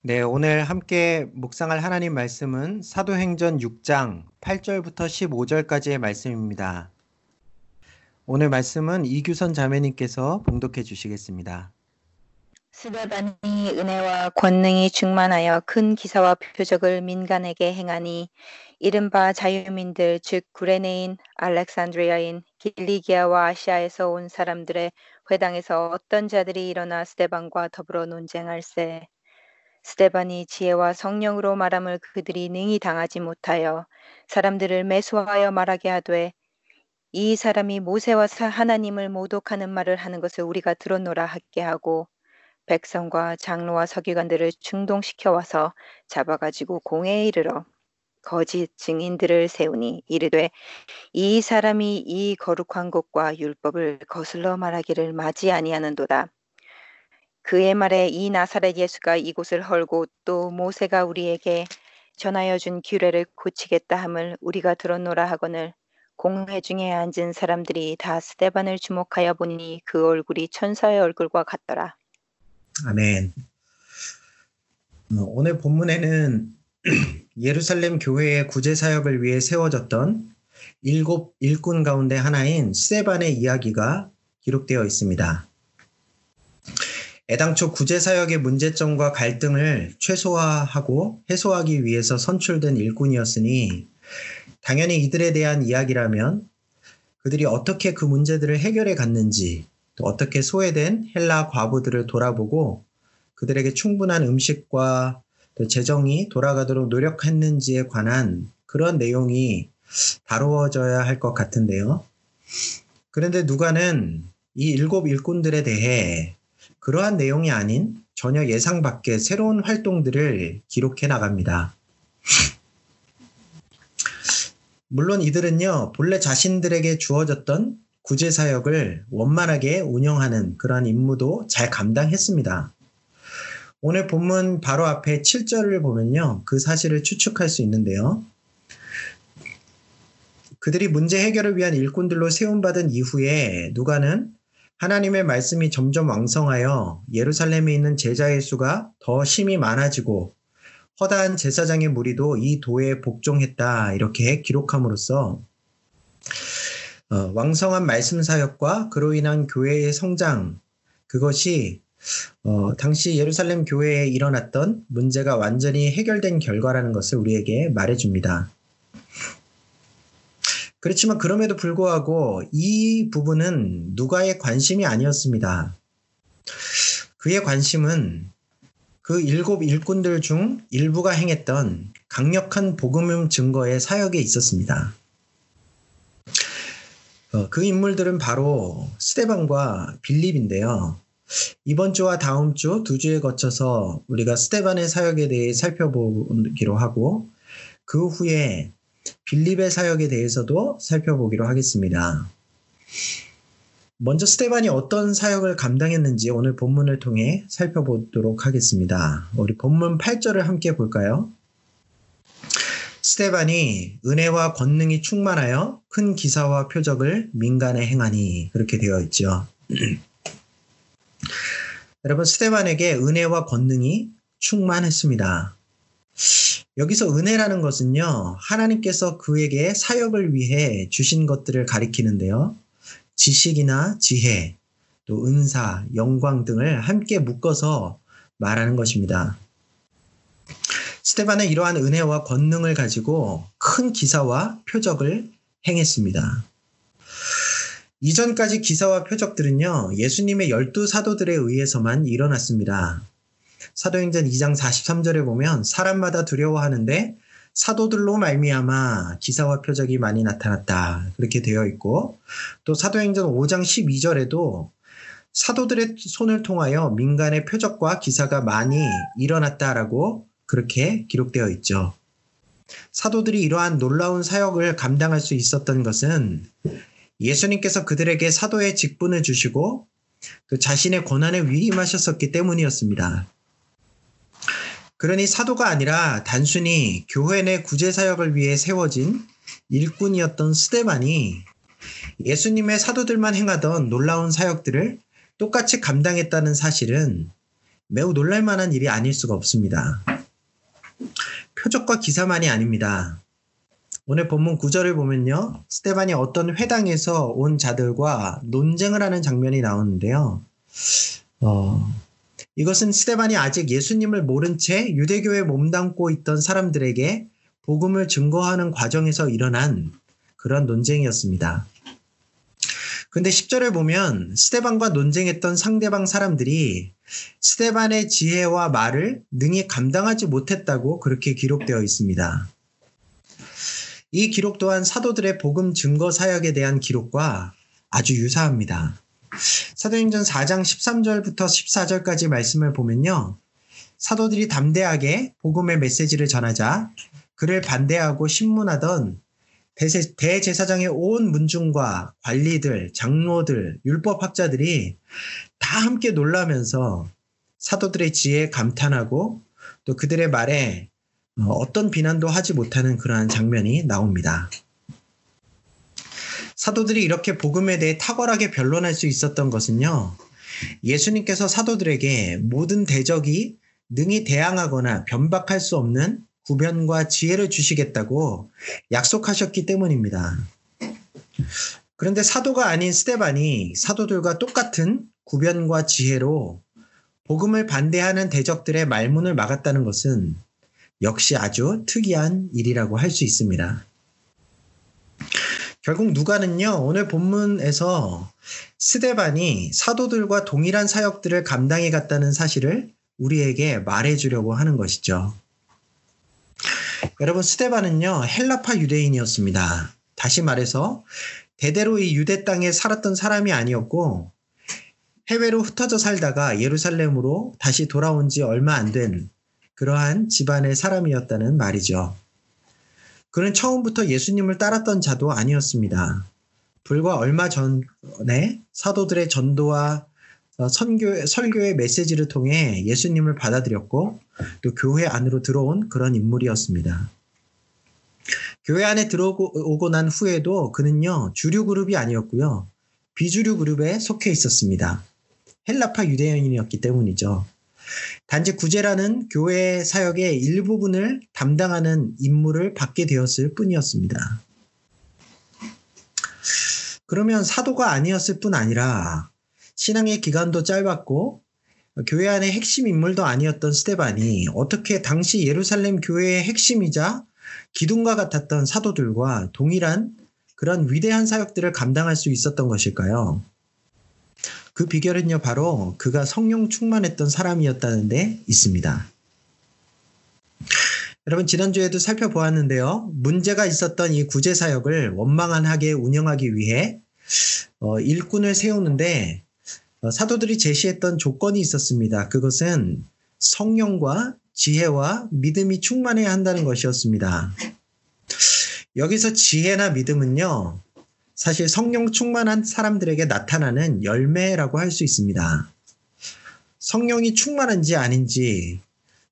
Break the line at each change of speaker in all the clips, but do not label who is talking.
네, 오늘 함께 묵상할 하나님 말씀은 사도행전 6장 8절부터 15절까지의 말씀입니다. 오늘 말씀은 이규선 자매님께서 봉독해 주시겠습니다.
스데반이 은혜와 권능이 충만하여 큰 기사와 표적을 민간에게 행하니 이른바 자유민들 즉 구레네인, 알렉산드리아인, 길리기아와 아시아에서 온 사람들의 회당에서 어떤 자들이 일어나 스데반과 더불어 논쟁할세 스데반이 지혜와 성령으로 말함을 그들이 능히 당하지 못하여 사람들을 매수하여 말하게 하되 이 사람이 모세와 하나님을 모독하는 말을 하는 것을 우리가 들었노라 하게 하고 백성과 장로와 서기관들을 충동시켜 와서 잡아가지고 공회에 이르러 거짓 증인들을 세우니 이르되 이 사람이 이 거룩한 것과 율법을 거슬러 말하기를 맞이 아니하는도다. 그의 말에 이 나사렛 예수가 이곳을 헐고 또 모세가 우리에게 전하여 준 규례를 고치겠다 함을 우리가 들었노라 하거늘 공회 중에 앉은 사람들이 다 스테반을 주목하여 보니 그 얼굴이 천사의 얼굴과 같더라.
아멘. 어, 오늘 본문에는 예루살렘 교회의 구제 사역을 위해 세워졌던 일곱 일꾼 가운데 하나인 스테반의 이야기가 기록되어 있습니다. 애당초 구제 사역의 문제점과 갈등을 최소화하고 해소하기 위해서 선출된 일꾼이었으니 당연히 이들에 대한 이야기라면 그들이 어떻게 그 문제들을 해결해 갔는지 또 어떻게 소외된 헬라 과부들을 돌아보고 그들에게 충분한 음식과 재정이 돌아가도록 노력했는지에 관한 그런 내용이 다루어져야 할 것 같은데요. 그런데 누가는 이 일곱 일꾼들에 대해 그러한 내용이 아닌 전혀 예상 밖의 새로운 활동들을 기록해 나갑니다. 물론 이들은요, 본래 자신들에게 주어졌던 구제 사역을 원만하게 운영하는 그러한 임무도 잘 감당했습니다. 오늘 본문 바로 앞에 7절을 보면요, 그 사실을 추측할 수 있는데요. 그들이 문제 해결을 위한 일꾼들로 세움받은 이후에 누가는 하나님의 말씀이 점점 왕성하여 예루살렘에 있는 제자의 수가 더 심히 많아지고 허다한 제사장의 무리도 이 도에 복종했다 이렇게 기록함으로써 어, 왕성한 말씀 사역과 그로 인한 교회의 성장 그것이 어, 당시 예루살렘 교회에 일어났던 문제가 완전히 해결된 결과라는 것을 우리에게 말해줍니다. 그렇지만 그럼에도 불구하고 이 부분은 누가의 관심이 아니었습니다. 그의 관심은 그 일곱 일꾼들 중 일부가 행했던 강력한 복음 증거의 사역에 있었습니다. 어, 그 인물들은 바로 스테반과 빌립인데요. 이번 주와 다음 주 두 주에 거쳐서 우리가 스테반의 사역에 대해 살펴보기로 하고 그 후에 빌립의 사역에 대해서도 살펴보기로 하겠습니다. 먼저 스테반이 어떤 사역을 감당했는지 오늘 본문을 통해 살펴보도록 하겠습니다. 우리 본문 8절을 함께 볼까요? 스테반이 은혜와 권능이 충만하여 큰 기사와 표적을 민간에 행하니 그렇게 되어 있죠. 여러분 스테반에게 은혜와 권능이 충만했습니다. 여기서 은혜라는 것은요, 하나님께서 그에게 사역을 위해 주신 것들을 가리키는데요. 지식이나 지혜, 또 은사, 영광 등을 함께 묶어서 말하는 것입니다. 스테반은 이러한 은혜와 권능을 가지고 큰 기사와 표적을 행했습니다. 이전까지 기사와 표적들은요, 예수님의 열두 사도들에 의해서만 일어났습니다. 사도행전 2장 43절에 보면 사람마다 두려워하는데 사도들로 말미암아 기사와 표적이 많이 나타났다. 그렇게 되어 있고 또 사도행전 5장 12절에도 사도들의 손을 통하여 민간의 표적과 기사가 많이 일어났다라고 그렇게 기록되어 있죠. 사도들이 이러한 놀라운 사역을 감당할 수 있었던 것은 예수님께서 그들에게 사도의 직분을 주시고 그 자신의 권한에 위임하셨었기 때문이었습니다. 그러니 사도가 아니라 단순히 교회 내 구제 사역을 위해 세워진 일꾼이었던 스데반이 예수님의 사도들만 행하던 놀라운 사역들을 똑같이 감당했다는 사실은 매우 놀랄 만한 일이 아닐 수가 없습니다. 표적과 기사만이 아닙니다. 오늘 본문 9절을 보면요. 스테반이 어떤 회당에서 온 자들과 논쟁을 하는 장면이 나오는데요. 어, 이것은 스테반이 아직 예수님을 모른 채 유대교에 몸담고 있던 사람들에게 복음을 증거하는 과정에서 일어난 그런 논쟁이었습니다. 근데 10절을 보면 스테반과 논쟁했던 상대방 사람들이 스테반의 지혜와 말을 능히 감당하지 못했다고 그렇게 기록되어 있습니다. 이 기록 또한 사도들의 복음 증거 사역에 대한 기록과 아주 유사합니다. 사도행전 4장 13절부터 14절까지 말씀을 보면요. 사도들이 담대하게 복음의 메시지를 전하자 그를 반대하고 신문하던 대제사장의 온 문중과 관리들, 장로들, 율법학자들이 다 함께 놀라면서 사도들의 지혜에 감탄하고 또 그들의 말에 어, 어떤 비난도 하지 못하는 그러한 장면이 나옵니다. 사도들이 이렇게 복음에 대해 탁월하게 변론할 수 있었던 것은요. 예수님께서 사도들에게 모든 대적이 능히 대항하거나 변박할 수 없는 구변과 지혜를 주시겠다고 약속하셨기 때문입니다. 그런데 사도가 아닌 스테반이 사도들과 똑같은 구변과 지혜로 복음을 반대하는 대적들의 말문을 막았다는 것은 역시 아주 특이한 일이라고 할 수 있습니다. 결국 누가는요, 오늘 본문에서 스데반이 사도들과 동일한 사역들을 감당해 갔다는 사실을 우리에게 말해 주려고 하는 것이죠. 여러분 스테반은요 헬라파 유대인이었습니다. 다시 말해서 대대로 이 유대 땅에 살았던 사람이 아니었고 해외로 흩어져 살다가 예루살렘으로 다시 돌아온 지 얼마 안 된 그러한 집안의 사람이었다는 말이죠. 그는 처음부터 예수님을 따랐던 자도 아니었습니다. 불과 얼마 전에 사도들의 전도와 어, 선교, 설교의 메시지를 통해 예수님을 받아들였고 또 교회 안으로 들어온 그런 인물이었습니다. 교회 안에 들어오고 난 후에도 그는요, 주류 그룹이 아니었고요, 비주류 그룹에 속해 있었습니다. 헬라파 유대인이었기 때문이죠. 단지 구제라는 교회 사역의 일부분을 담당하는 임무를 받게 되었을 뿐이었습니다. 그러면 사도가 아니었을 뿐 아니라 신앙의 기간도 짧았고 교회 안의 핵심 인물도 아니었던 스테반이 어떻게 당시 예루살렘 교회의 핵심이자 기둥과 같았던 사도들과 동일한 그런 위대한 사역들을 감당할 수 있었던 것일까요? 그 비결은요, 바로 그가 성령 충만했던 사람이었다는 데 있습니다. 여러분, 지난주에도 살펴보았는데요. 문제가 있었던 이 구제사역을 원망한하게 운영하기 위해 어, 일꾼을 세우는데 어, 사도들이 제시했던 조건이 있었습니다. 그것은 성령과 지혜와 믿음이 충만해야 한다는 것이었습니다. 여기서 지혜나 믿음은요, 사실 성령 충만한 사람들에게 나타나는 열매라고 할 수 있습니다. 성령이 충만한지 아닌지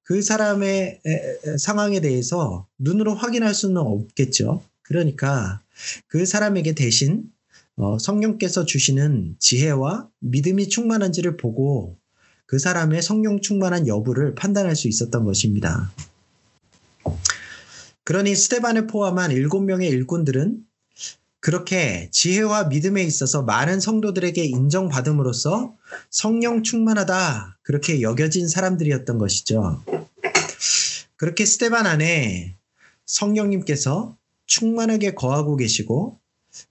그 사람의 상황에 대해서 눈으로 확인할 수는 없겠죠. 그러니까 그 사람에게 대신 어, 성령께서 주시는 지혜와 믿음이 충만한지를 보고 그 사람의 성령 충만한 여부를 판단할 수 있었던 것입니다. 그러니 스테반을 포함한 일곱 명의 일꾼들은 그렇게 지혜와 믿음에 있어서 많은 성도들에게 인정받음으로써 성령 충만하다 그렇게 여겨진 사람들이었던 것이죠. 그렇게 스테반 안에 성령님께서 충만하게 거하고 계시고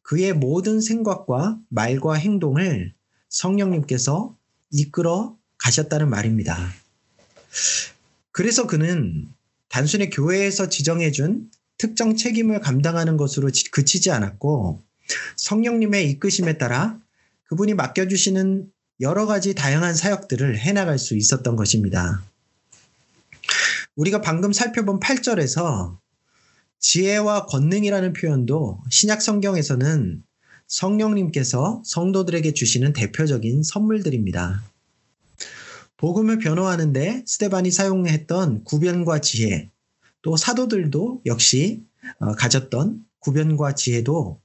그의 모든 생각과 말과 행동을 성령님께서 이끌어 가셨다는 말입니다. 그래서 그는 단순히 교회에서 지정해준 특정 책임을 감당하는 것으로 그치지 않았고 성령님의 이끄심에 따라 그분이 맡겨주시는 여러 가지 다양한 사역들을 해나갈 수 있었던 것입니다. 우리가 방금 살펴본 8절에서 지혜와 권능이라는 표현도 신약 성경에서는 성령님께서 성도들에게 주시는 대표적인 선물들입니다. 복음을 변호하는데 스테반이 사용했던 구변과 지혜, 또 사도들도 역시 어, 가졌던 구변과 지혜도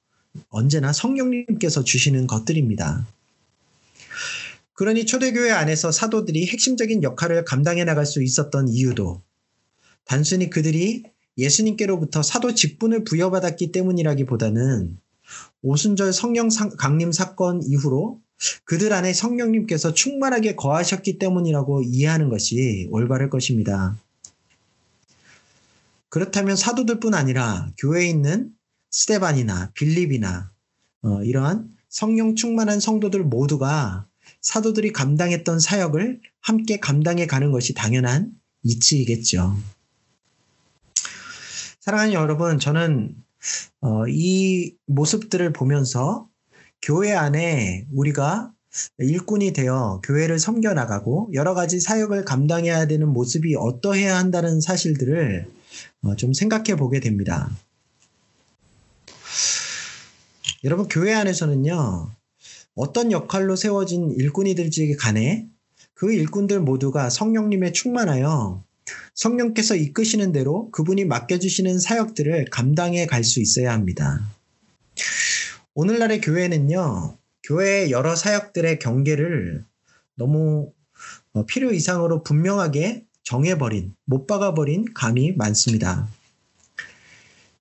언제나 성령님께서 주시는 것들입니다. 그러니 초대교회 안에서 사도들이 핵심적인 역할을 감당해 나갈 수 있었던 이유도 단순히 그들이 예수님께로부터 사도 직분을 부여받았기 때문이라기보다는 오순절 성령 강림 사건 이후로 그들 안에 성령님께서 충만하게 거하셨기 때문이라고 이해하는 것이 올바를 것입니다. 그렇다면 사도들뿐 아니라 교회에 있는 스테반이나 빌립이나 어, 이러한 성령 충만한 성도들 모두가 사도들이 감당했던 사역을 함께 감당해 가는 것이 당연한 이치이겠죠. 사랑하는 여러분, 저는 어, 이 모습들을 보면서 교회 안에 우리가 일꾼이 되어 교회를 섬겨 나가고 여러 가지 사역을 감당해야 되는 모습이 어떠해야 한다는 사실들을 어, 좀 생각해 보게 됩니다. 여러분, 교회 안에서는요, 어떤 역할로 세워진 일꾼이들지 간에 그 일꾼들 모두가 성령님에 충만하여 성령께서 이끄시는 대로 그분이 맡겨주시는 사역들을 감당해 갈 수 있어야 합니다. 오늘날의 교회는요, 교회의 여러 사역들의 경계를 너무 어, 필요 이상으로 분명하게 정해버린, 못 박아버린 감이 많습니다.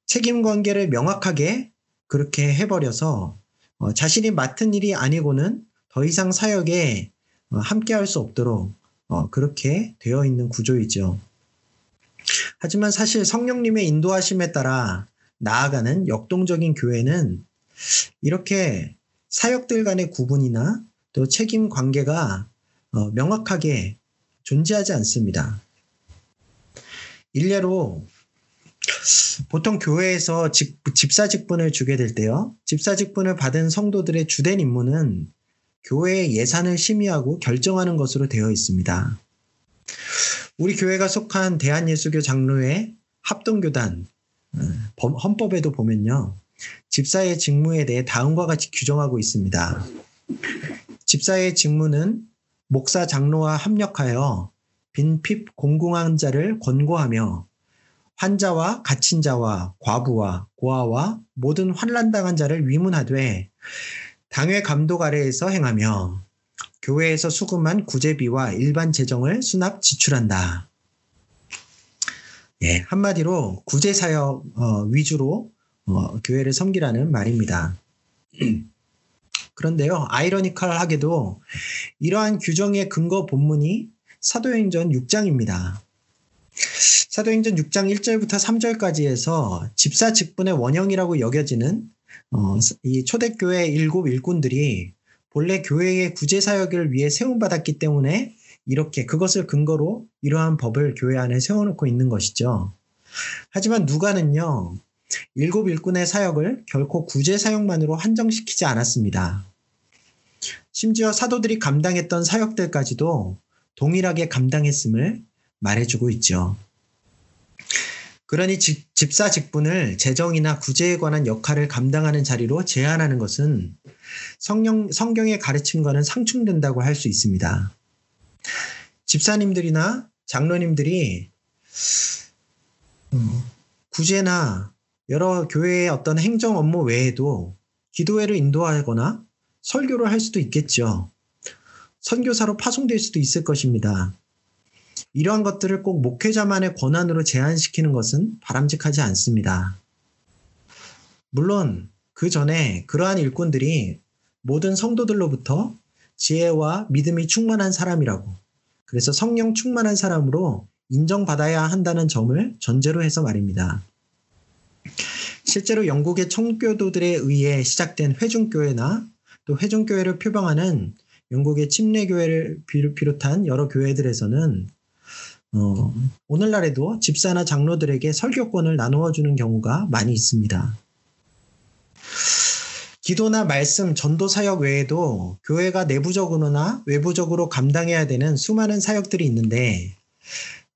책임 관계를 명확하게 그렇게 해버려서 어, 자신이 맡은 일이 아니고는 더 이상 사역에 어, 함께 할 수 없도록 어, 그렇게 되어 있는 구조이죠. 하지만 사실 성령님의 인도하심에 따라 나아가는 역동적인 교회는 이렇게 사역들 간의 구분이나 또 책임 관계가 어, 명확하게 존재하지 않습니다. 일례로 보통 교회에서 집, 집사 직분을 주게 될 때요. 집사 직분을 받은 성도들의 주된 임무는 교회의 예산을 심의하고 결정하는 것으로 되어 있습니다. 우리 교회가 속한 대한예수교 장로회 합동교단 어, 헌법에도 보면요. 집사의 직무에 대해 다음과 같이 규정하고 있습니다. 집사의 직무는 목사 장로와 합력하여 빈핍 공공한 자를 권고하며 환자와 갇힌 자와 과부와 고아와 모든 환란당한 자를 위문하되 당회 감독 아래에서 행하며 교회에서 수금한 구제비와 일반 재정을 수납 지출한다. 예, 한마디로 구제사역 어, 위주로 어, 교회를 섬기라는 말입니다. 그런데요, 아이러니컬하게도 이러한 규정의 근거 본문이 사도행전 6장입니다. 사도행전 6장 1절부터 3절까지 해서 집사 직분의 원형이라고 여겨지는 어, 이 초대교회 일곱 일꾼들이 본래 교회의 구제 사역을 위해 세움받았기 때문에 이렇게 그것을 근거로 이러한 법을 교회 안에 세워놓고 있는 것이죠. 하지만 누가는요, 일곱 일꾼의 사역을 결코 구제 사역만으로 한정시키지 않았습니다. 심지어 사도들이 감당했던 사역들까지도 동일하게 감당했음을 말해주고 있죠. 그러니 집, 집사 직분을 재정이나 구제에 관한 역할을 감당하는 자리로 제한하는 것은 성령, 성경의 가르침과는 상충된다고 할 수 있습니다. 집사님들이나 장로님들이 어, 구제나 여러 교회의 어떤 행정 업무 외에도 기도회를 인도하거나 설교를 할 수도 있겠죠. 선교사로 파송될 수도 있을 것입니다. 이러한 것들을 꼭 목회자만의 권한으로 제한시키는 것은 바람직하지 않습니다. 물론 그 전에 그러한 일꾼들이 모든 성도들로부터 지혜와 믿음이 충만한 사람이라고 그래서 성령 충만한 사람으로 인정받아야 한다는 점을 전제로 해서 말입니다. 실제로 영국의 청교도들에 의해 시작된 회중교회나 또 회중교회를 표방하는 영국의 침례교회를 비롯한 여러 교회들에서는 어, 오늘날에도 집사나 장로들에게 설교권을 나누어 주는 경우가 많이 있습니다. 기도나 말씀, 전도 사역 외에도 교회가 내부적으로나 외부적으로 감당해야 되는 수많은 사역들이 있는데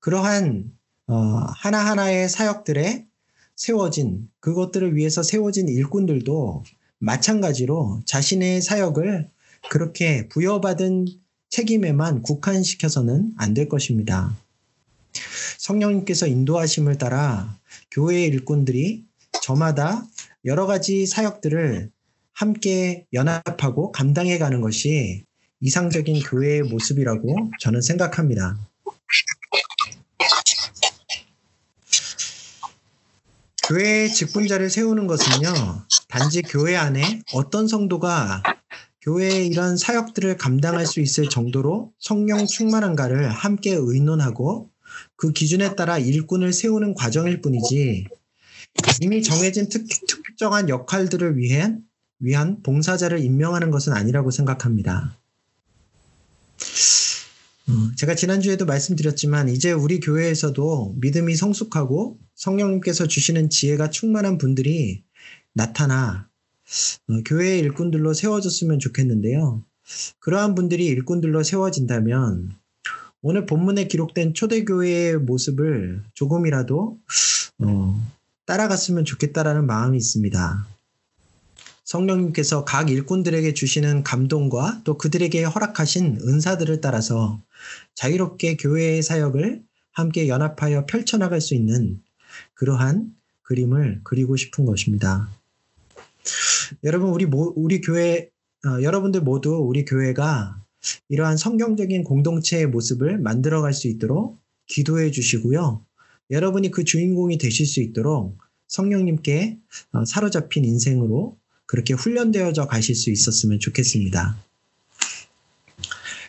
그러한 어, 하나하나의 사역들에 세워진 그것들을 위해서 세워진 일꾼들도 마찬가지로 자신의 사역을 그렇게 부여받은 책임에만 국한시켜서는 안 될 것입니다. 성령님께서 인도하심을 따라 교회의 일꾼들이 저마다 여러 가지 사역들을 함께 연합하고 감당해 가는 것이 이상적인 교회의 모습이라고 저는 생각합니다. 교회의 직분자를 세우는 것은요, 단지 교회 안에 어떤 성도가 교회의 이런 사역들을 감당할 수 있을 정도로 성령 충만한가를 함께 의논하고 그 기준에 따라 일꾼을 세우는 과정일 뿐이지 이미 정해진 특, 특정한 역할들을 위한, 위한 봉사자를 임명하는 것은 아니라고 생각합니다. 어, 제가 지난주에도 말씀드렸지만 이제 우리 교회에서도 믿음이 성숙하고 성령님께서 주시는 지혜가 충만한 분들이 나타나 어, 교회의 일꾼들로 세워졌으면 좋겠는데요. 그러한 분들이 일꾼들로 세워진다면 오늘 본문에 기록된 초대교회의 모습을 조금이라도 어, 따라갔으면 좋겠다라는 마음이 있습니다. 성령님께서 각 일꾼들에게 주시는 감동과 또 그들에게 허락하신 은사들을 따라서 자유롭게 교회의 사역을 함께 연합하여 펼쳐나갈 수 있는 그러한 그림을 그리고 싶은 것입니다. 여러분, 우리, 모, 우리 교회, 어, 여러분들 모두 우리 교회가 이러한 성경적인 공동체의 모습을 만들어갈 수 있도록 기도해 주시고요. 여러분이 그 주인공이 되실 수 있도록 성령님께 어, 사로잡힌 인생으로 그렇게 훈련되어져 가실 수 있었으면 좋겠습니다.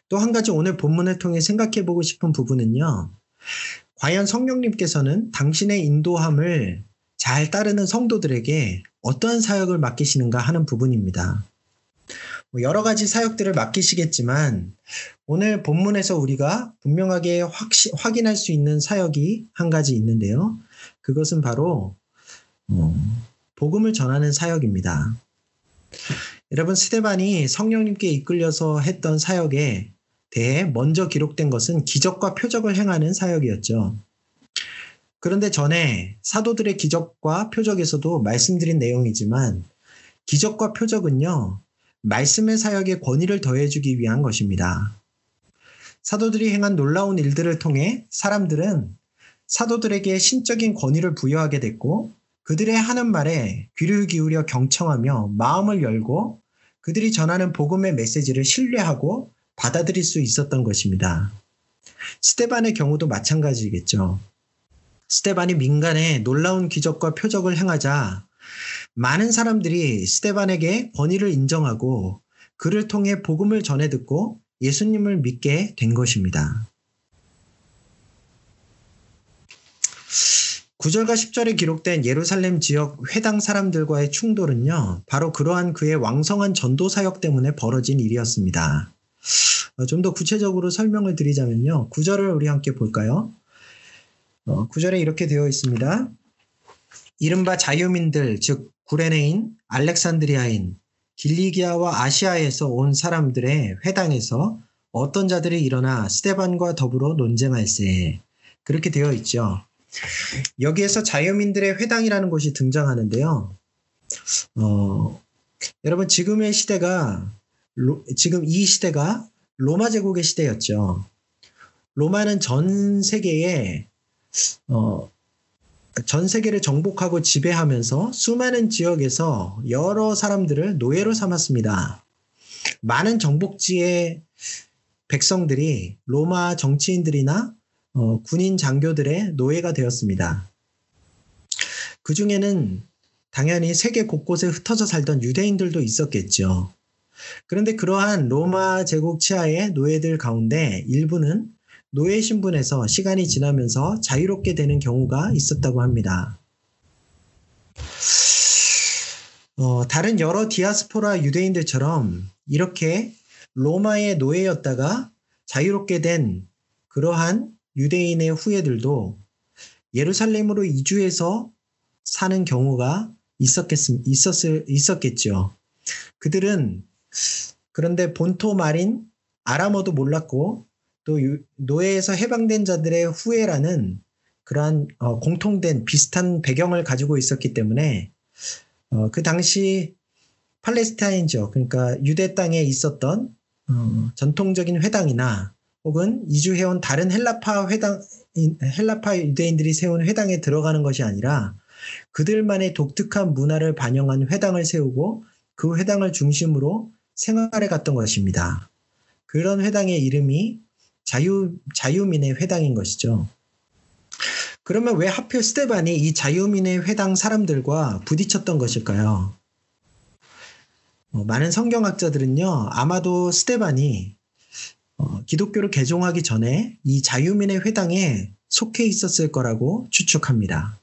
또 한 가지 오늘 본문을 통해 생각해 보고 싶은 부분은요. 과연 성령님께서는 당신의 인도함을 잘 따르는 성도들에게 어떠한 사역을 맡기시는가 하는 부분입니다. 뭐 여러 가지 사역들을 맡기시겠지만 오늘 본문에서 우리가 분명하게 확시, 확인할 수 있는 사역이 한 가지 있는데요. 그것은 바로 어, 복음을 전하는 사역입니다. 여러분 스테반이 성령님께 이끌려서 했던 사역에 대해 먼저 기록된 것은 기적과 표적을 행하는 사역이었죠. 그런데 전에 사도들의 기적과 표적에서도 말씀드린 내용이지만 기적과 표적은요, 말씀의 사역에 권위를 더해주기 위한 것입니다. 사도들이 행한 놀라운 일들을 통해 사람들은 사도들에게 신적인 권위를 부여하게 됐고 그들의 하는 말에 귀를 기울여 경청하며 마음을 열고 그들이 전하는 복음의 메시지를 신뢰하고 받아들일 수 있었던 것입니다. 스테반의 경우도 마찬가지겠죠. 스테반이 민간에 놀라운 기적과 표적을 행하자 많은 사람들이 스테반에게 권위를 인정하고 그를 통해 복음을 전해 듣고 예수님을 믿게 된 것입니다. 9절과 10절에 기록된 예루살렘 지역 회당 사람들과의 충돌은요, 바로 그러한 그의 왕성한 전도 사역 때문에 벌어진 일이었습니다. 어, 좀더 구체적으로 설명을 드리자면요, 9절을 우리 함께 볼까요? 어, 9절에 이렇게 되어 있습니다. 이른바 자유민들, 즉, 구레네인, 알렉산드리아인, 길리기아와 아시아에서 온 사람들의 회당에서 어떤 자들이 일어나 스테반과 더불어 논쟁할세. 그렇게 되어 있죠. 여기에서 자유민들의 회당이라는 곳이 등장하는데요. 어, 여러분 지금의 시대가 로, 지금 이 시대가 로마 제국의 시대였죠. 로마는 전 세계에 어, 전 세계를 정복하고 지배하면서 수많은 지역에서 여러 사람들을 노예로 삼았습니다. 많은 정복지의 백성들이 로마 정치인들이나 어, 군인 장교들의 노예가 되었습니다. 그 중에는 당연히 세계 곳곳에 흩어져 살던 유대인들도 있었겠죠. 그런데 그러한 로마 제국 치하의 노예들 가운데 일부는 노예 신분에서 시간이 지나면서 자유롭게 되는 경우가 있었다고 합니다. 어, 다른 여러 디아스포라 유대인들처럼 이렇게 로마의 노예였다가 자유롭게 된 그러한 유대인의 후예들도 예루살렘으로 이주해서 사는 경우가 있었겠, 있었을, 있었겠죠. 그들은 그런데 본토 말인 아람어도 몰랐고 또 노예에서 해방된 자들의 후예라는 그러한 어, 공통된 비슷한 배경을 가지고 있었기 때문에 어, 그 당시 팔레스타인죠. 그러니까 유대 땅에 있었던 어, 전통적인 회당이나 혹은 이주해온 다른 헬라파 회당, 헬라파 유대인들이 세운 회당에 들어가는 것이 아니라 그들만의 독특한 문화를 반영한 회당을 세우고 그 회당을 중심으로 생활해 갔던 것입니다. 그런 회당의 이름이 자유, 자유민의 회당인 것이죠. 그러면 왜 하필 스테반이 이 자유민의 회당 사람들과 부딪혔던 것일까요? 어, 많은 성경학자들은요, 아마도 스테반이 어, 기독교를 개종하기 전에 이 자유민의 회당에 속해 있었을 거라고 추측합니다.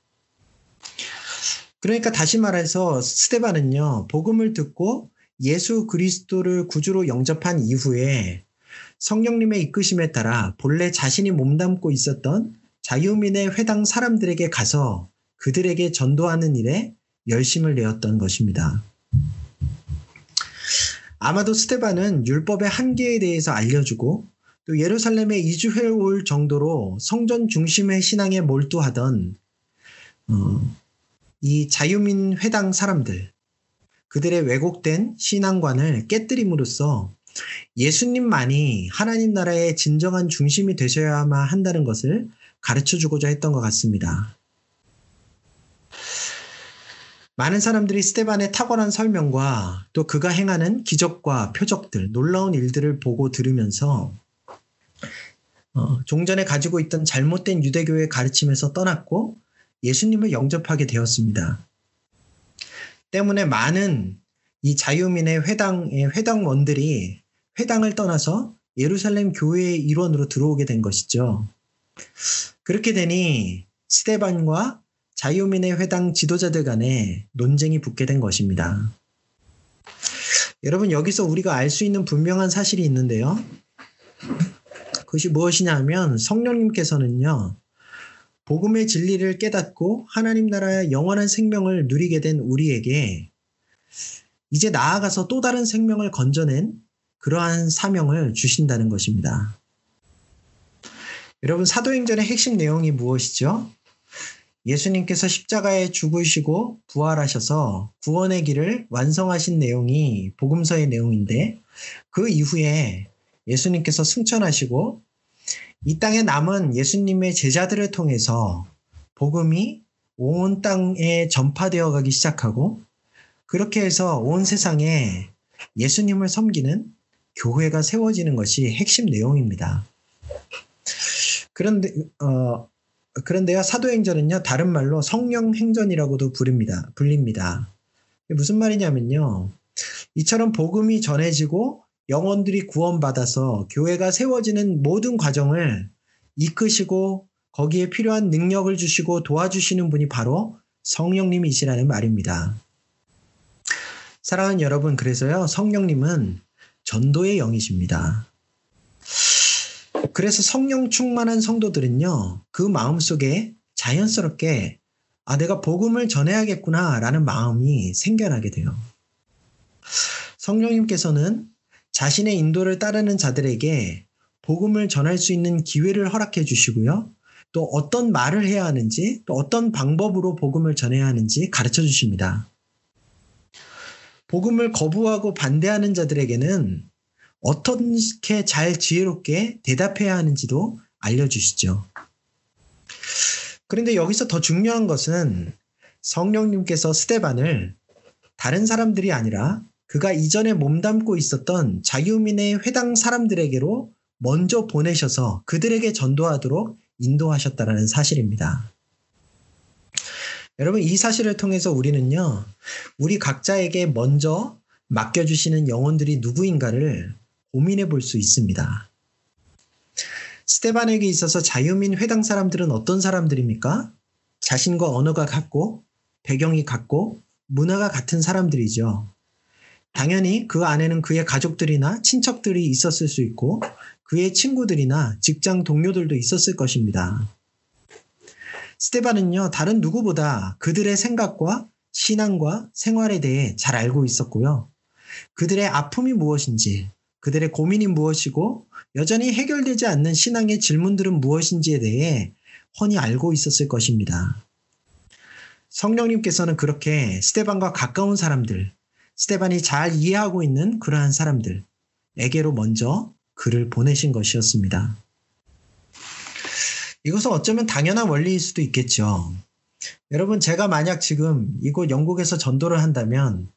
그러니까 다시 말해서 스테반은요, 복음을 듣고 예수 그리스도를 구주로 영접한 이후에 성령님의 이끄심에 따라 본래 자신이 몸담고 있었던 자유민의 회당 사람들에게 가서 그들에게 전도하는 일에 열심을 내었던 것입니다. 아마도 스테반은 율법의 한계에 대해서 알려주고 또 예루살렘에 이주해 올 정도로 성전 중심의 신앙에 몰두하던 어, 이 자유민 회당 사람들 그들의 왜곡된 신앙관을 깨뜨림으로써 예수님만이 하나님 나라의 진정한 중심이 되셔야만 한다는 것을 가르쳐 주고자 했던 것 같습니다. 많은 사람들이 스테반의 탁월한 설명과 또 그가 행하는 기적과 표적들, 놀라운 일들을 보고 들으면서 어, 종전에 가지고 있던 잘못된 유대교의 가르침에서 떠났고 예수님을 영접하게 되었습니다. 때문에 많은 이 자유민의 회당의 회당원들이 회당을 떠나서 예루살렘 교회의 일원으로 들어오게 된 것이죠. 그렇게 되니 스테반과 자유민의 회당 지도자들 간에 논쟁이 붙게 된 것입니다. 여러분, 여기서 우리가 알 수 있는 분명한 사실이 있는데요. 그것이 무엇이냐 하면 성령님께서는요, 복음의 진리를 깨닫고 하나님 나라의 영원한 생명을 누리게 된 우리에게 이제 나아가서 또 다른 생명을 건져낸 그러한 사명을 주신다는 것입니다. 여러분, 사도행전의 핵심 내용이 무엇이죠? 예수님께서 십자가에 죽으시고 부활하셔서 구원의 길을 완성하신 내용이 복음서의 내용인데 그 이후에 예수님께서 승천하시고 이 땅에 남은 예수님의 제자들을 통해서 복음이 온 땅에 전파되어 가기 시작하고 그렇게 해서 온 세상에 예수님을 섬기는 교회가 세워지는 것이 핵심 내용입니다. 그런데 어, 그런데요 사도행전은요 다른 말로 성령 행전이라고도 부릅니다. 불립니다. 무슨 말이냐면요 이처럼 복음이 전해지고 영혼들이 구원받아서 교회가 세워지는 모든 과정을 이끄시고 거기에 필요한 능력을 주시고 도와주시는 분이 바로 성령님이시라는 말입니다. 사랑하는 여러분, 그래서요, 성령님은 전도의 영이십니다. 그래서 성령 충만한 성도들은요, 그 마음 속에 자연스럽게, 아, 내가 복음을 전해야겠구나, 라는 마음이 생겨나게 돼요. 성령님께서는 자신의 인도를 따르는 자들에게 복음을 전할 수 있는 기회를 허락해 주시고요. 또 어떤 말을 해야 하는지, 또 어떤 방법으로 복음을 전해야 하는지 가르쳐 주십니다. 복음을 거부하고 반대하는 자들에게는 어떻게 잘 지혜롭게 대답해야 하는지도 알려주시죠. 그런데 여기서 더 중요한 것은 성령님께서 스테반을 다른 사람들이 아니라 그가 이전에 몸담고 있었던 자유민의 회당 사람들에게로 먼저 보내셔서 그들에게 전도하도록 인도하셨다라는 사실입니다. 여러분, 이 사실을 통해서 우리는요, 우리 각자에게 먼저 맡겨주시는 영혼들이 누구인가를 고민해 볼 수 있습니다. 스테반에게 있어서 자유민 회당 사람들은 어떤 사람들입니까? 자신과 언어가 같고, 배경이 같고, 문화가 같은 사람들이죠. 당연히 그 안에는 그의 가족들이나 친척들이 있었을 수 있고, 그의 친구들이나 직장 동료들도 있었을 것입니다. 스테반은요, 다른 누구보다 그들의 생각과 신앙과 생활에 대해 잘 알고 있었고요. 그들의 아픔이 무엇인지, 그들의 고민이 무엇이고 여전히 해결되지 않는 신앙의 질문들은 무엇인지에 대해 훤히 알고 있었을 것입니다. 성령님께서는 그렇게 스테반과 가까운 사람들, 스테반이 잘 이해하고 있는 그러한 사람들에게로 먼저 글을 보내신 것이었습니다. 이것은 어쩌면 당연한 원리일 수도 있겠죠. 여러분, 제가 만약 지금 이곳 영국에서 전도를 한다면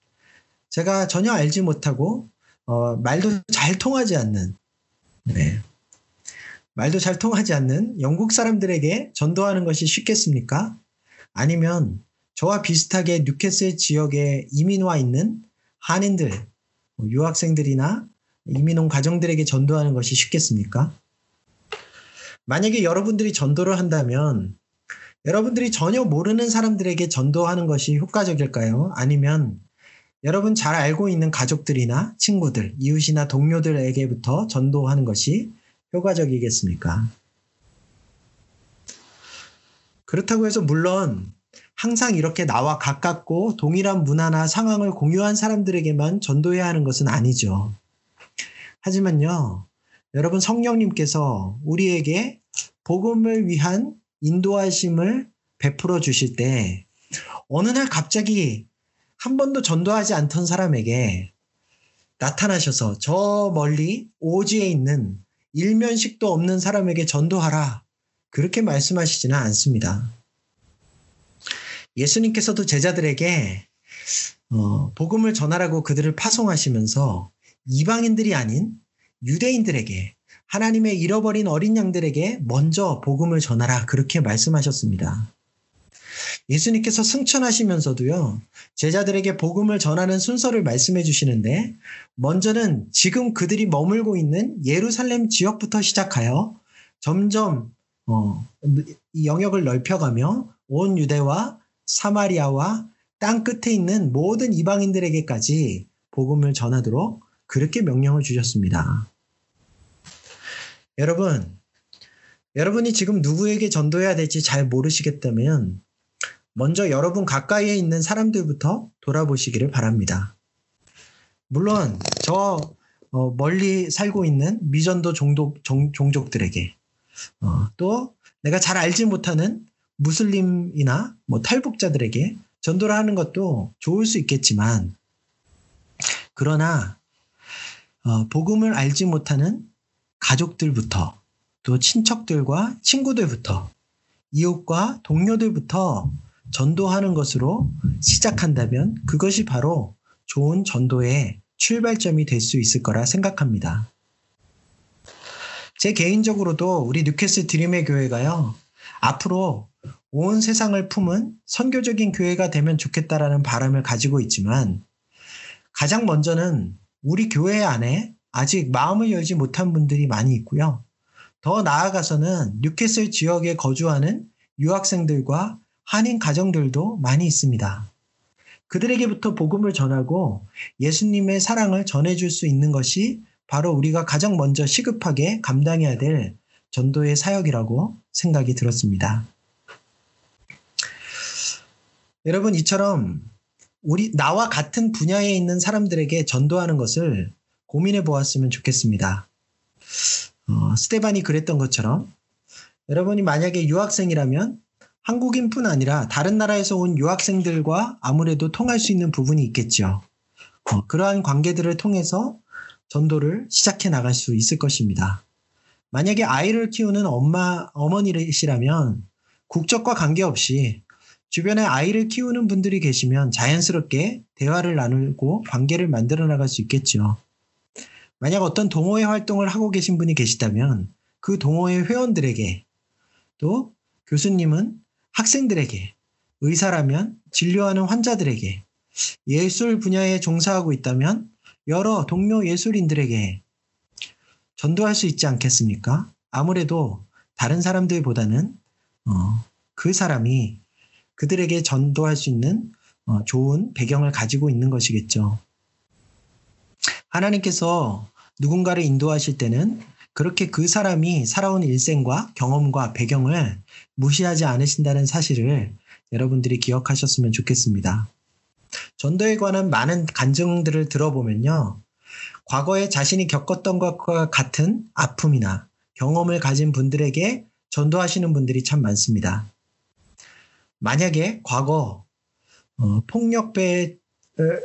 제가 전혀 알지 못하고 어, 말도 잘 통하지 않는 네. 말도 잘 통하지 않는 영국 사람들에게 전도하는 것이 쉽겠습니까? 아니면 저와 비슷하게 뉴캐슬 지역에 이민 와 있는 한인들, 뭐 유학생들이나 이민 온 가정들에게 전도하는 것이 쉽겠습니까? 만약에 여러분들이 전도를 한다면 여러분들이 전혀 모르는 사람들에게 전도하는 것이 효과적일까요? 아니면 여러분 잘 알고 있는 가족들이나 친구들, 이웃이나 동료들에게부터 전도하는 것이 효과적이겠습니까? 그렇다고 해서 물론 항상 이렇게 나와 가깝고 동일한 문화나 상황을 공유한 사람들에게만 전도해야 하는 것은 아니죠. 하지만요, 여러분 성령님께서 우리에게 복음을 위한 인도하심을 베풀어 주실 때 어느 날 갑자기 한 번도 전도하지 않던 사람에게 나타나셔서 저 멀리 오지에 있는 일면식도 없는 사람에게 전도하라. 그렇게 말씀하시지는 않습니다. 예수님께서도 제자들에게 어, 복음을 전하라고 그들을 파송하시면서 이방인들이 아닌 유대인들에게 하나님의 잃어버린 어린 양들에게 먼저 복음을 전하라 그렇게 말씀하셨습니다. 예수님께서 승천하시면서도요, 제자들에게 복음을 전하는 순서를 말씀해 주시는데, 먼저는 지금 그들이 머물고 있는 예루살렘 지역부터 시작하여 점점, 어, 이 영역을 넓혀가며 온 유대와 사마리아와 땅 끝에 있는 모든 이방인들에게까지 복음을 전하도록 그렇게 명령을 주셨습니다. 여러분, 여러분이 지금 누구에게 전도해야 될지 잘 모르시겠다면 먼저 여러분 가까이에 있는 사람들부터 돌아보시기를 바랍니다. 물론 저 어, 멀리 살고 있는 미전도 종족, 종, 족들에게 어, 또 내가 잘 알지 못하는 무슬림이나 뭐 탈북자들에게 전도를 하는 것도 좋을 수 있겠지만 그러나 어, 복음을 알지 못하는 가족들부터 또 친척들과 친구들부터 이웃과 동료들부터 전도하는 것으로 시작한다면 그것이 바로 좋은 전도의 출발점이 될 수 있을 거라 생각합니다. 제 개인적으로도 우리 뉴캐슬 드림의 교회가요, 앞으로 온 세상을 품은 선교적인 교회가 되면 좋겠다라는 바람을 가지고 있지만, 가장 먼저는 우리 교회 안에 아직 마음을 열지 못한 분들이 많이 있고요. 더 나아가서는 뉴캐슬 지역에 거주하는 유학생들과 한인 가정들도 많이 있습니다. 그들에게부터 복음을 전하고 예수님의 사랑을 전해줄 수 있는 것이 바로 우리가 가장 먼저 시급하게 감당해야 될 전도의 사역이라고 생각이 들었습니다. 여러분, 이처럼 우리, 나와 같은 분야에 있는 사람들에게 전도하는 것을 고민해 보았으면 좋겠습니다. 어, 스테반이 그랬던 것처럼 여러분이 만약에 유학생이라면 한국인뿐 아니라 다른 나라에서 온 유학생들과 아무래도 통할 수 있는 부분이 있겠죠. 어, 그러한 관계들을 통해서 전도를 시작해 나갈 수 있을 것입니다. 만약에 아이를 키우는 엄마, 어머니시라면 국적과 관계없이 주변에 아이를 키우는 분들이 계시면 자연스럽게 대화를 나누고 관계를 만들어 나갈 수 있겠죠. 만약 어떤 동호회 활동을 하고 계신 분이 계시다면 그 동호회 회원들에게 또 교수님은 학생들에게, 의사라면 진료하는 환자들에게, 예술 분야에 종사하고 있다면 여러 동료 예술인들에게 전도할 수 있지 않겠습니까? 아무래도 다른 사람들보다는 어, 그 사람이 그들에게 전도할 수 있는 어, 좋은 배경을 가지고 있는 것이겠죠. 하나님께서 누군가를 인도하실 때는 그렇게 그 사람이 살아온 일생과 경험과 배경을 무시하지 않으신다는 사실을 여러분들이 기억하셨으면 좋겠습니다. 전도에 관한 많은 간증들을 들어보면요. 과거에 자신이 겪었던 것과 같은 아픔이나 경험을 가진 분들에게 전도하시는 분들이 참 많습니다. 만약에 과거 어, 폭력배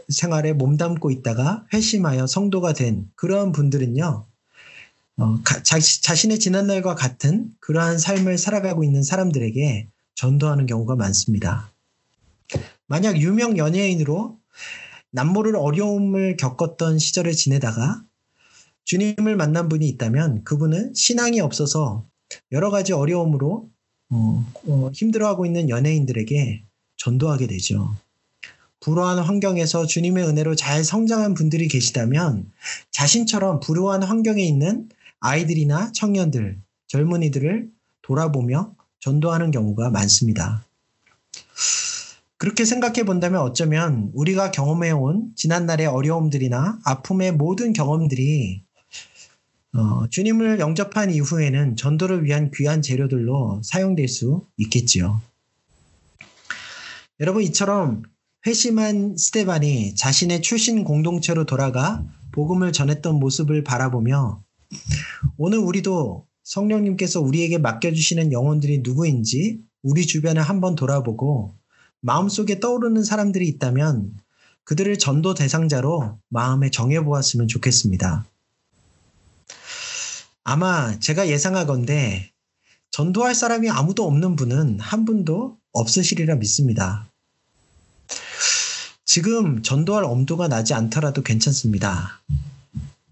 생활에 몸담고 있다가 회심하여 성도가 된 그러한 분들은요. 어, 자, 자신의 지난날과 같은 그러한 삶을 살아가고 있는 사람들에게 전도하는 경우가 많습니다. 만약 유명 연예인으로 남모를 어려움을 겪었던 시절을 지내다가 주님을 만난 분이 있다면 그분은 신앙이 없어서 여러 가지 어려움으로 어, 어, 힘들어하고 있는 연예인들에게 전도하게 되죠. 불우한 환경에서 주님의 은혜로 잘 성장한 분들이 계시다면 자신처럼 불우한 환경에 있는 아이들이나 청년들, 젊은이들을 돌아보며 전도하는 경우가 많습니다. 그렇게 생각해 본다면 어쩌면 우리가 경험해온 지난날의 어려움들이나 아픔의 모든 경험들이 어, 주님을 영접한 이후에는 전도를 위한 귀한 재료들로 사용될 수 있겠지요. 여러분 이처럼 회심한 스테반이 자신의 출신 공동체로 돌아가 복음을 전했던 모습을 바라보며 오늘 우리도 성령님께서 우리에게 맡겨주시는 영혼들이 누구인지 우리 주변을 한번 돌아보고 마음속에 떠오르는 사람들이 있다면 그들을 전도 대상자로 마음에 정해보았으면 좋겠습니다. 아마 제가 예상하건대 전도할 사람이 아무도 없는 분은 한 분도 없으시리라 믿습니다. 지금 전도할 엄두가 나지 않더라도 괜찮습니다.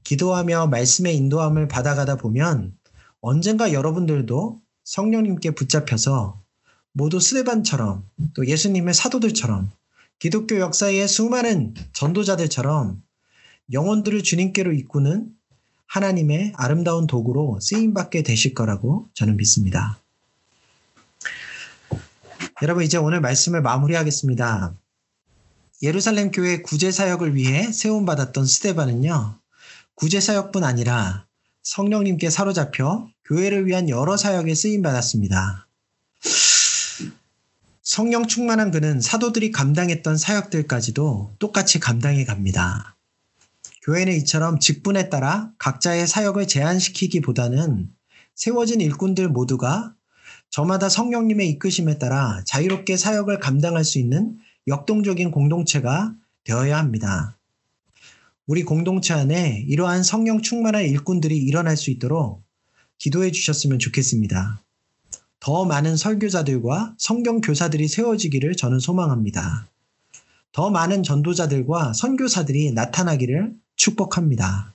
기도하며 말씀의 인도함을 받아가다 보면 언젠가 여러분들도 성령님께 붙잡혀서 모두 스데반처럼 또 예수님의 사도들처럼 기독교 역사의 수많은 전도자들처럼 영혼들을 주님께로 이끄는 하나님의 아름다운 도구로 쓰임받게 되실 거라고 저는 믿습니다. 여러분 이제 오늘 말씀을 마무리하겠습니다. 예루살렘 교회 구제 사역을 위해 세움받았던 스테반은요. 구제 사역뿐 아니라 성령님께 사로잡혀 교회를 위한 여러 사역에 쓰임 받았습니다. 성령 충만한 그는 사도들이 감당했던 사역들까지도 똑같이 감당해 갑니다. 교회는 이처럼 직분에 따라 각자의 사역을 제한시키기보다는 세워진 일꾼들 모두가 저마다 성령님의 이끄심에 따라 자유롭게 사역을 감당할 수 있는 역동적인 공동체가 되어야 합니다. 우리 공동체 안에 이러한 성령 충만한 일꾼들이 일어날 수 있도록 기도해 주셨으면 좋겠습니다. 더 많은 설교자들과 성경 교사들이 세워지기를 저는 소망합니다. 더 많은 전도자들과 선교사들이 나타나기를 축복합니다.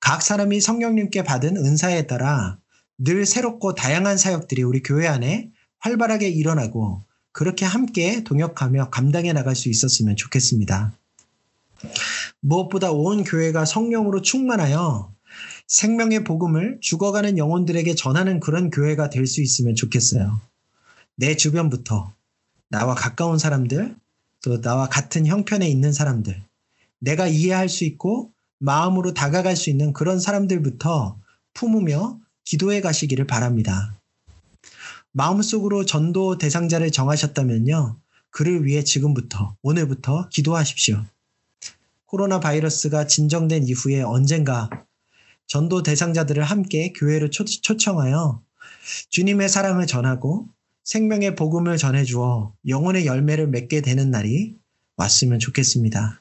각 사람이 성령님께 받은 은사에 따라 늘 새롭고 다양한 사역들이 우리 교회 안에 활발하게 일어나고 그렇게 함께 동역하며 감당해 나갈 수 있었으면 좋겠습니다. 무엇보다 온 교회가 성령으로 충만하여 생명의 복음을 죽어가는 영혼들에게 전하는 그런 교회가 될 수 있으면 좋겠어요. 내 주변부터 나와 가까운 사람들, 또 나와 같은 형편에 있는 사람들, 내가 이해할 수 있고 마음으로 다가갈 수 있는 그런 사람들부터 품으며 기도해 가시기를 바랍니다. 마음속으로 전도 대상자를 정하셨다면요. 그를 위해 지금부터, 오늘부터 기도하십시오. 코로나 바이러스가 진정된 이후에 언젠가 전도 대상자들을 함께 교회로 초, 초청하여 주님의 사랑을 전하고 생명의 복음을 전해 주어 영혼의 열매를 맺게 되는 날이 왔으면 좋겠습니다.